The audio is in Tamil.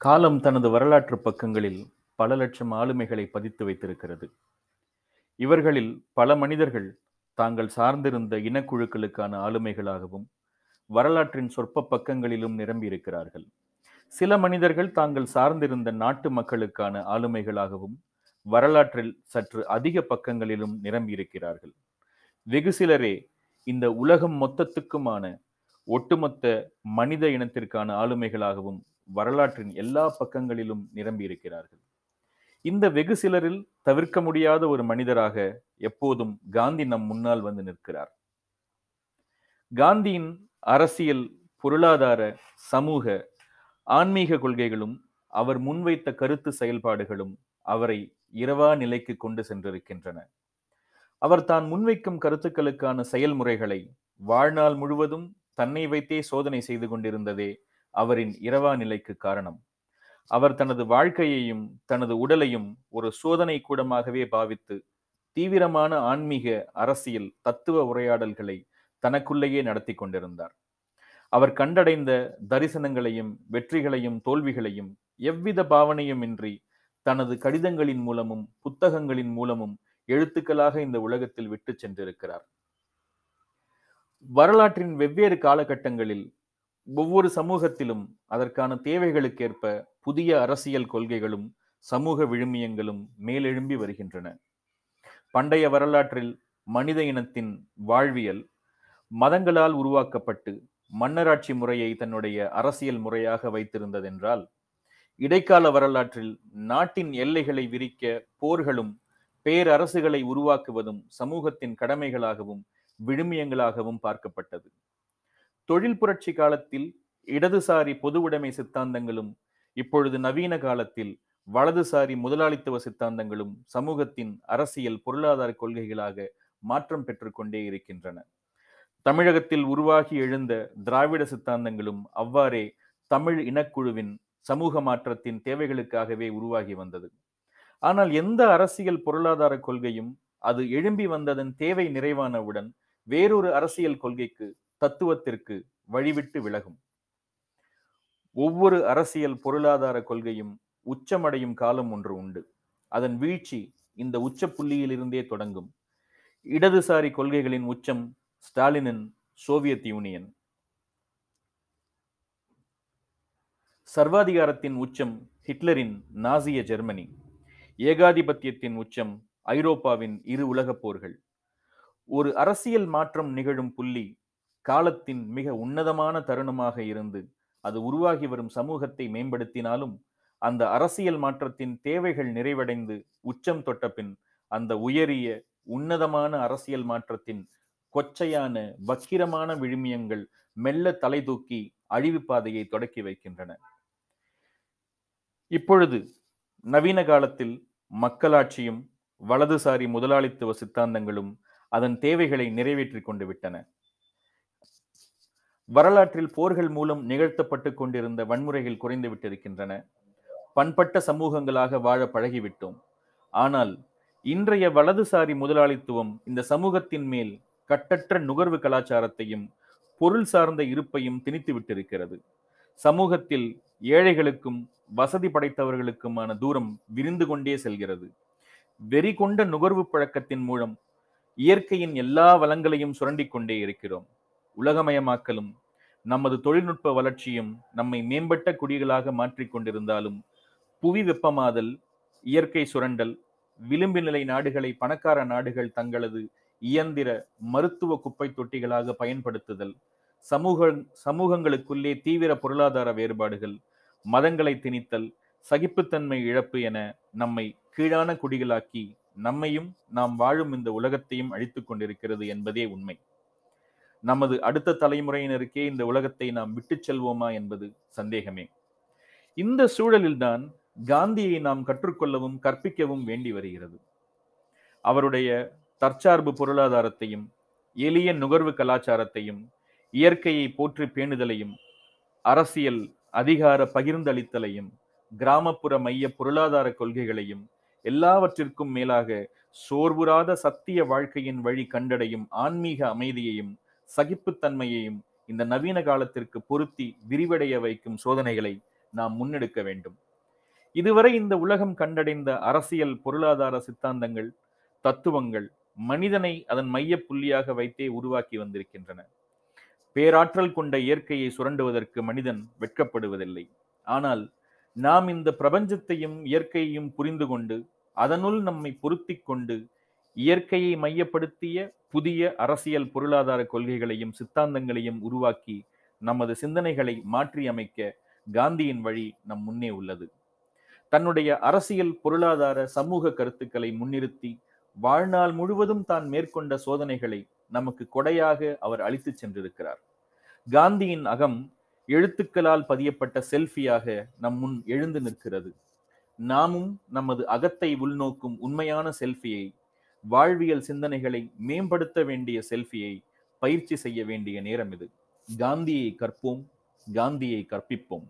காலம் தனது வரலாற்று பக்கங்களில் பல லட்சம் ஆளுமைகளை பதித்து வைத்திருக்கிறது. இவர்களில் பல மனிதர்கள் தாங்கள் சார்ந்திருந்த இனக்குழுக்களுக்கான ஆளுமைகளாகவும் வரலாற்றின் சொற்ப பக்கங்களிலும் நிரம்பியிருக்கிறார்கள். சில மனிதர்கள் தாங்கள் சார்ந்திருந்த நாட்டு மக்களுக்கான ஆளுமைகளாகவும் வரலாற்றில் சற்று அதிக பக்கங்களிலும் நிரம்பியிருக்கிறார்கள். வெகு சிலரே இந்த உலகம் மொத்தத்துக்குமான ஒட்டுமொத்த மனித இனத்திற்கான ஆளுமைகளாகவும் வரலாற்றின் எல்லா பக்கங்களிலும் நிரம்பியிருக்கிறார்கள் இந்த வெகு சிலரில் தவிர்க்க முடியாத ஒரு மனிதராக எப்போதும் காந்தி நம் முன்னால் வந்து நிற்கிறார். காந்தியின் அரசியல் பொருளாதார சமூக ஆன்மீக கொள்கைகளும் அவர் முன்வைத்த கருத்து செயல்பாடுகளும் அவரை இரவா நிலைக்கு கொண்டு சென்றிருக்கின்றன. அவர் தான் முன்வைக்கும் கருத்துக்களுக்கான செயல்முறைகளை வாழ்நாள் முழுவதும் தன்னை வைத்தே சோதனை செய்து கொண்டிருந்ததே அவரின் இரவா நிலைக்கு காரணம். அவர் தனது வாழ்க்கையையும் தனது உடலையும் ஒரு சோதனை கூடமாகவே பாவித்து தீவிரமான ஆன்மீக அரசியல் தத்துவ உரையாடல்களை தனக்குள்ளேயே நடத்தி கொண்டிருந்தார். அவர் கண்டடைந்த தரிசனங்களையும் வெற்றிகளையும் தோல்விகளையும் எவ்வித பாவனையும் இன்றி தனது கடிதங்களின் மூலமும் புத்தகங்களின் மூலமும் எழுத்துக்களாக இந்த உலகத்தில் விட்டு சென்றிருக்கிறார். வரலாற்றின் வெவ்வேறு காலகட்டங்களில் ஒவ்வொரு சமூகத்திலும் அதற்கான தேவைகளுக்கேற்ப புதிய அரசியல் கொள்கைகளும் சமூக விழுமியங்களும் மேலெழும்பி வருகின்றன. பண்டைய வரலாற்றில் மனித இனத்தின் வாழ்வியல் மதங்களால் உருவாக்கப்பட்டு மன்னராட்சி முறையை தன்னுடைய அரசியல் முறையாக வைத்திருந்ததென்றால் இடைக்கால வரலாற்றில் நாட்டின் எல்லைகளை விரிக்க போர்களும் பேரரசுகளை உருவாக்குவதும் சமூகத்தின் கடமைகளாகவும் விழுமியங்களாகவும் பார்க்கப்பட்டது. தொழில் புரட்சி காலத்தில் இடதுசாரி பொதுவுடைமை சித்தாந்தங்களும் இப்பொழுது நவீன காலத்தில் வலதுசாரி முதலாளித்துவ சித்தாந்தங்களும் சமூகத்தின் அரசியல் பொருளாதார கொள்கைகளாக மாற்றம் பெற்றுக்கொண்டே இருக்கின்றன. தமிழகத்தில் உருவாகி எழுந்த திராவிட சித்தாந்தங்களும் அவ்வாறே தமிழ் இனக்குழுவின் சமூக மாற்றத்தின் தேவைகளுக்காகவே உருவாகி வந்தது. ஆனால் எந்த அரசியல் பொருளாதார கொள்கையும் அது எழும்பி வந்ததன் தேவை நிறைவானவுடன் வேறொரு அரசியல் கொள்கைக்கு தத்துவத்திற்கு வழிவிட்டு விலகும். ஒவ்வொரு அரசியல் பொருளாதார கொள்கையும் உச்சமடையும் காலம் ஒன்று உண்டு. அதன் வீழ்ச்சி இந்த உச்ச புள்ளியிலிருந்தே தொடங்கும். இடதுசாரி கொள்கைகளின் உச்சம் ஸ்டாலினின் சோவியத் யூனியன். சர்வாதிகாரத்தின் உச்சம் ஹிட்லரின் நாசிய ஜெர்மனி. ஏகாதிபத்தியத்தின் உச்சம் ஐரோப்பாவின் இரு உலகப் போர்கள். ஒரு அரசியல் மாற்றம் நிகழும் புள்ளி காலத்தின் மிக உன்னதமான தருணமாக இருந்து அது உருவாகி வரும் சமூகத்தை மேம்படுத்தினாலும் அந்த அரசியல் மாற்றத்தின் தேவைகள் நிறைவடைந்து உச்சம் தொட்ட பின் அந்த உயரிய உன்னதமான அரசியல் மாற்றத்தின் கொச்சையான வக்கிரமான விழுமியங்கள் மெல்ல தலை தூக்கி அழிவு பாதையை தொடக்கி வைக்கின்றன. இப்பொழுது நவீன காலத்தில் மக்களாட்சியும் வலதுசாரி முதலாளித்துவ சித்தாந்தங்களும் அதன் தேவைகளை நிறைவேற்றி கொண்டு விட்டன. வரலாற்றில் போர்கள் மூலம் நிகழ்த்தப்பட்டு கொண்டிருந்த வன்முறைகள் குறைந்து விட்டிருக்கின்றன பண்பட்ட சமூகங்களாக வாழ பழகிவிட்டோம். ஆனால் இன்றைய வலதுசாரி முதலாளித்துவம் இந்த சமூகத்தின் மேல் கட்டற்ற நுகர்வு கலாச்சாரத்தையும் பொருள் சார்ந்த இருப்பையும் திணித்து விட்டிருக்கிறது சமூகத்தில் ஏழைகளுக்கும் வசதி படைத்தவர்களுக்குமான தூரம் விரிந்து கொண்டே செல்கிறது. வெறி கொண்ட நுகர்வு பழக்கத்தின் மூலம் இயற்கையின் எல்லா வளங்களையும் சுரண்டிக் கொண்டே இருக்கிறோம். உலகமயமாக்கலும் நமது தொழில்நுட்ப வளர்ச்சியும் நம்மை மேம்பட்ட குடிகளாக மாற்றிக் கொண்டிருந்தாலும் புவி வெப்பமாதல் இயற்கை சுரண்டல் விளிம்பு நிலை நாடுகளை பணக்கார நாடுகள் தங்களது இயந்திர மருத்துவ குப்பை தொட்டிகளாக பயன்படுத்துதல் சமூக சமூகங்களுக்குள்ளே தீவிர பொருளாதார வேறுபாடுகள் மதங்களை திணித்தல் சகிப்புத்தன்மை இழப்பு என நம்மை கீழான குடிகளாக்கி நம்மையும் நாம் வாழும் இந்த உலகத்தையும் அழித்துக் கொண்டிருக்கிறது என்பதே உண்மை. நமது அடுத்த தலைமுறையினருக்கே இந்த உலகத்தை நாம் விட்டுச் செல்வோமா என்பது சந்தேகமே. இந்த சூழலில்தான் காந்தியை நாம் கற்றுக்கொள்ளவும் கற்பிக்கவும் வேண்டி வருகிறது. அவருடைய தற்சார்பு பொருளாதாரத்தையும் எளிய நுகர்வு கலாச்சாரத்தையும் இயற்கையை போற்றி பேணுதலையும் அரசியல் அதிகார பகிர்ந்தளித்தலையும் கிராமப்புற மைய பொருளாதார கொள்கைகளையும் எல்லாவற்றிற்கும் மேலாக சோர்வுறாத சத்திய வாழ்க்கையின் வழி கண்டடையும் ஆன்மீக அமைதியையும் சகிப்புத்தன்மையையும் இந்த நவீன காலத்திற்கு பொருத்தி விரிவடைய வைக்கும் சோதனைகளை நாம் முன்னெடுக்க வேண்டும். இதுவரை இந்த உலகம் கண்டடைந்த அரசியல் பொருளாதார சித்தாந்தங்கள் தத்துவங்கள் மனிதனை அதன் மைய புள்ளியாக வைத்தே உருவாக்கி வந்திருக்கின்றன. பேராற்றல் கொண்ட இயற்கையை சுரண்டுவதற்கு மனிதன் வெட்கப்படுவதில்லை. ஆனால் நாம் இந்த பிரபஞ்சத்தையும் இயற்கையையும் புரிந்து கொண்டு அதனுள் நம்மை பொருத்தி கொண்டு இயற்கையை மையப்படுத்திய புதிய அரசியல் பொருளாதார கொள்கைகளையும் சித்தாந்தங்களையும் உருவாக்கி நமது சிந்தனைகளை மாற்றியமைக்க காந்தியின் வழி நம் முன்னே உள்ளது. தன்னுடைய அரசியல் பொருளாதார சமூக கருத்துக்களை முன்னிறுத்தி வாழ்நாள் முழுவதும் தான் மேற்கொண்ட சோதனைகளை நமக்கு கொடையாக அவர் அளித்துச் சென்றிருக்கிறார். காந்தியின் அகம் எழுத்துக்களால் பதியப்பட்ட செல்ஃபியாக நம் முன் எழுந்து நிற்கிறது. நாமும் நமது அகத்தை உள்நோக்கும் உண்மையான செல்ஃபியை வாழ்வியல் சிந்தனைகளை மேம்படுத்த வேண்டிய செல்ஃபியை பயிற்சி செய்ய வேண்டிய நேரம் இது. காந்தியை கற்போம் காந்தியை கற்பிப்போம்.